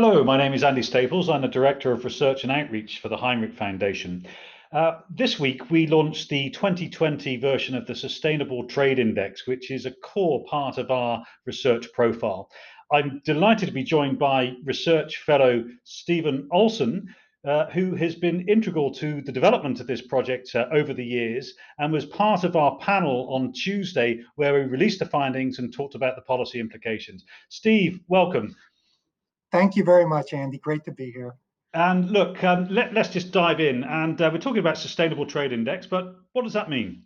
Hello, my name is Andy Staples. I'm the Director of Research and Outreach for the Hinrich Foundation. Uh, this week, we launched the 2020 version of the Sustainable Trade Index, which is a core part of our research profile. I'm delighted to be joined by research fellow Stephen Olson, uh, who has been integral to the development of this project uh, over the years and was part of our panel on Tuesday where we released the findings and talked about the policy implications. Steve, welcome. Thank you very much, Andy. Great to be here. And look, um, let, us just dive in. And uh, we're talking about sustainable trade index, but what does that mean?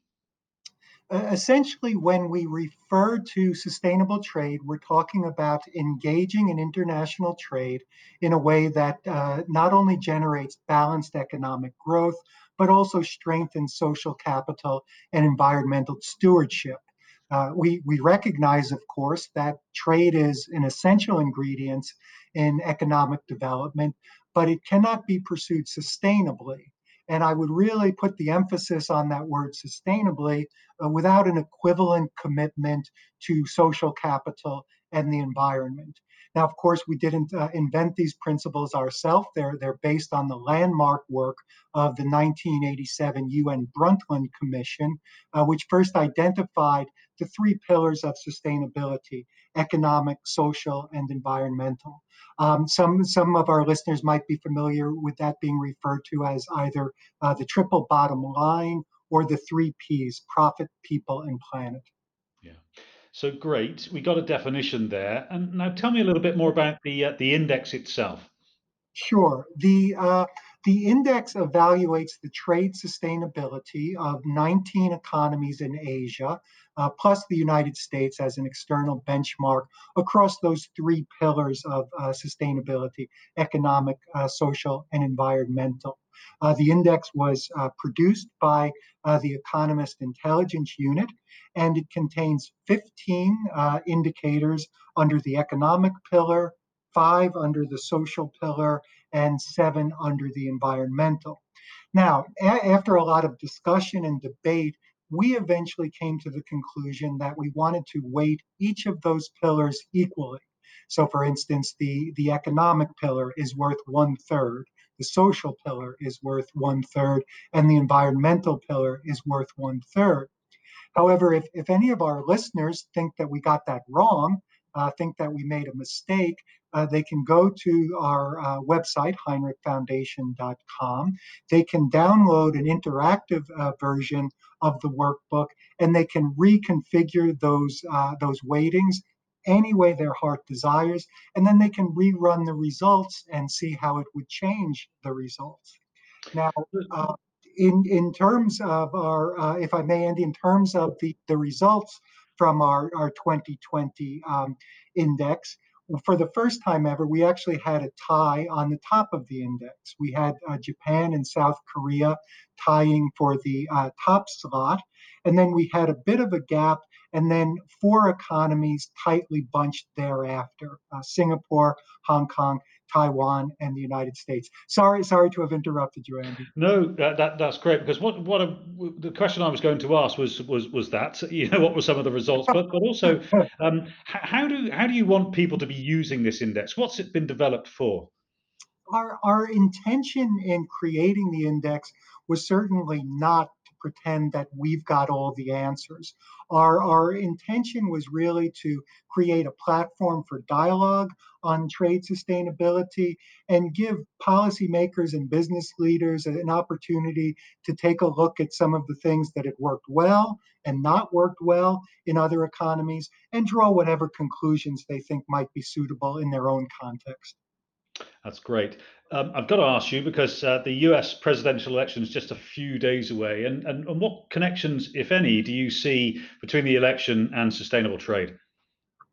Uh, essentially, when we refer to sustainable trade, we're talking about engaging in international trade in a way that uh, not only generates balanced economic growth, but also strengthens social capital and environmental stewardship. Uh, we, we recognize, of course, that trade is an essential ingredient in economic development, but it cannot be pursued sustainably. And I would really put the emphasis on that word sustainably uh, without an equivalent commitment to social capital and the environment. Now, of course, we didn't uh, invent these principles ourselves. They're, they're based on the landmark work of the 1987 UN Brundtland Commission, uh, which first identified the three pillars of sustainability economic, social, and environmental. Um, some, some of our listeners might be familiar with that being referred to as either uh, the triple bottom line or the three P's profit, people, and planet. Yeah. So great, we got a definition there. And now tell me a little bit more about the uh, the index itself. Sure. The uh, the index evaluates the trade sustainability of 19 economies in Asia, uh, plus the United States as an external benchmark across those three pillars of uh, sustainability economic, uh, social, and environmental. Uh, the index was uh, produced by uh, the Economist Intelligence Unit, and it contains 15 indicators under the economic pillar, five under the social pillar, and seven under the environmental. Now, a- after a lot of discussion and debate, we eventually came to the conclusion that we wanted to weight each of those pillars equally. So, for instance, the, the economic pillar is worth one third, the social pillar is worth one third, and the environmental pillar is worth one third. However, if, if any of our listeners think that we got that wrong, uh, think that we made a mistake, uh, they can go to our uh, website, hinrichfoundation.com. They can download an interactive uh, version of the workbook, and they can reconfigure those uh, those weightings any way their heart desires, and then they can rerun the results and see how it would change the results. Now, uh, in in terms of our, uh, if I may, Andy, in terms of the the results from our our 2020 um, index, for the first time ever, we actually had a tie on the top of the index. We had uh, Japan and South Korea tying for the uh, top slot. And then we had a bit of a gap, and then four economies tightly bunched thereafter uh, Singapore, Hong Kong, Taiwan, and the United States. Sorry, sorry to have interrupted you, Andy. No, that, that that's great because what what a, the question I was going to ask was was was that you know what were some of the results, but but also um, how do how do you want people to be using this index? What's it been developed for? Our our intention in creating the index was certainly not pretend that we've got all the answers. Our, our intention was really to create a platform for dialogue on trade sustainability and give policymakers and business leaders an opportunity to take a look at some of the things that had worked well and not worked well in other economies and draw whatever conclusions they think might be suitable in their own context. That's great. Um, I've got to ask you because uh, the US presidential election is just a few days away. And, and, and what connections, if any, do you see between the election and sustainable trade?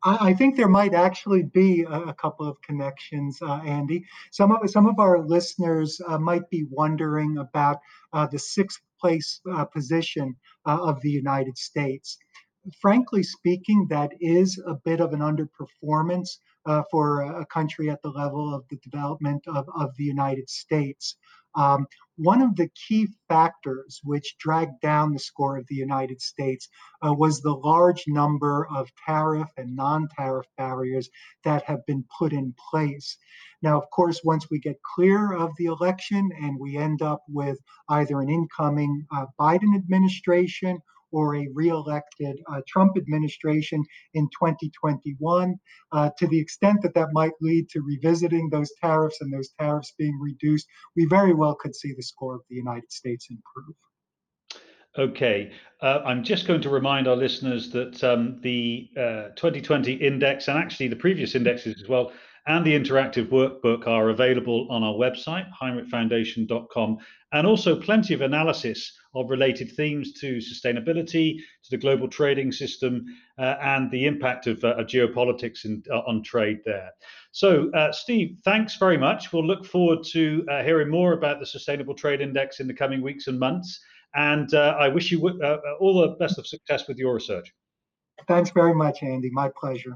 I, think there might actually be a, a couple of connections, uh, Andy. Some of some of our listeners uh, might be wondering about uh, the sixth place uh, position uh, of the United States frankly speaking, that is a bit of an underperformance uh, for a country at the level of the development of, of the United States. Um, one of the key factors which dragged down the score of the United States uh, was the large number of tariff and non tariff barriers that have been put in place. Now, of course, once we get clear of the election and we end up with either an incoming uh, Biden administration or a re-elected uh, Trump administration in 2021, uh, to the extent that that might lead to revisiting those tariffs and those tariffs being reduced, we very well could see the score of the United States improve. Okay, uh, I'm just going to remind our listeners that um, the uh, 2020 index and actually the previous indexes as well and the interactive workbook are available on our website, hinrichfoundation.com, and also plenty of analysis of related themes to sustainability, to the global trading system, uh, and the impact of, uh, geopolitics in, uh, on trade there. So, uh, Steve, thanks very much. We'll look forward to uh, hearing more about the Sustainable Trade Index in the coming weeks and months. And uh, I wish you all the best of success with your research. Thanks very much, Andy. My pleasure.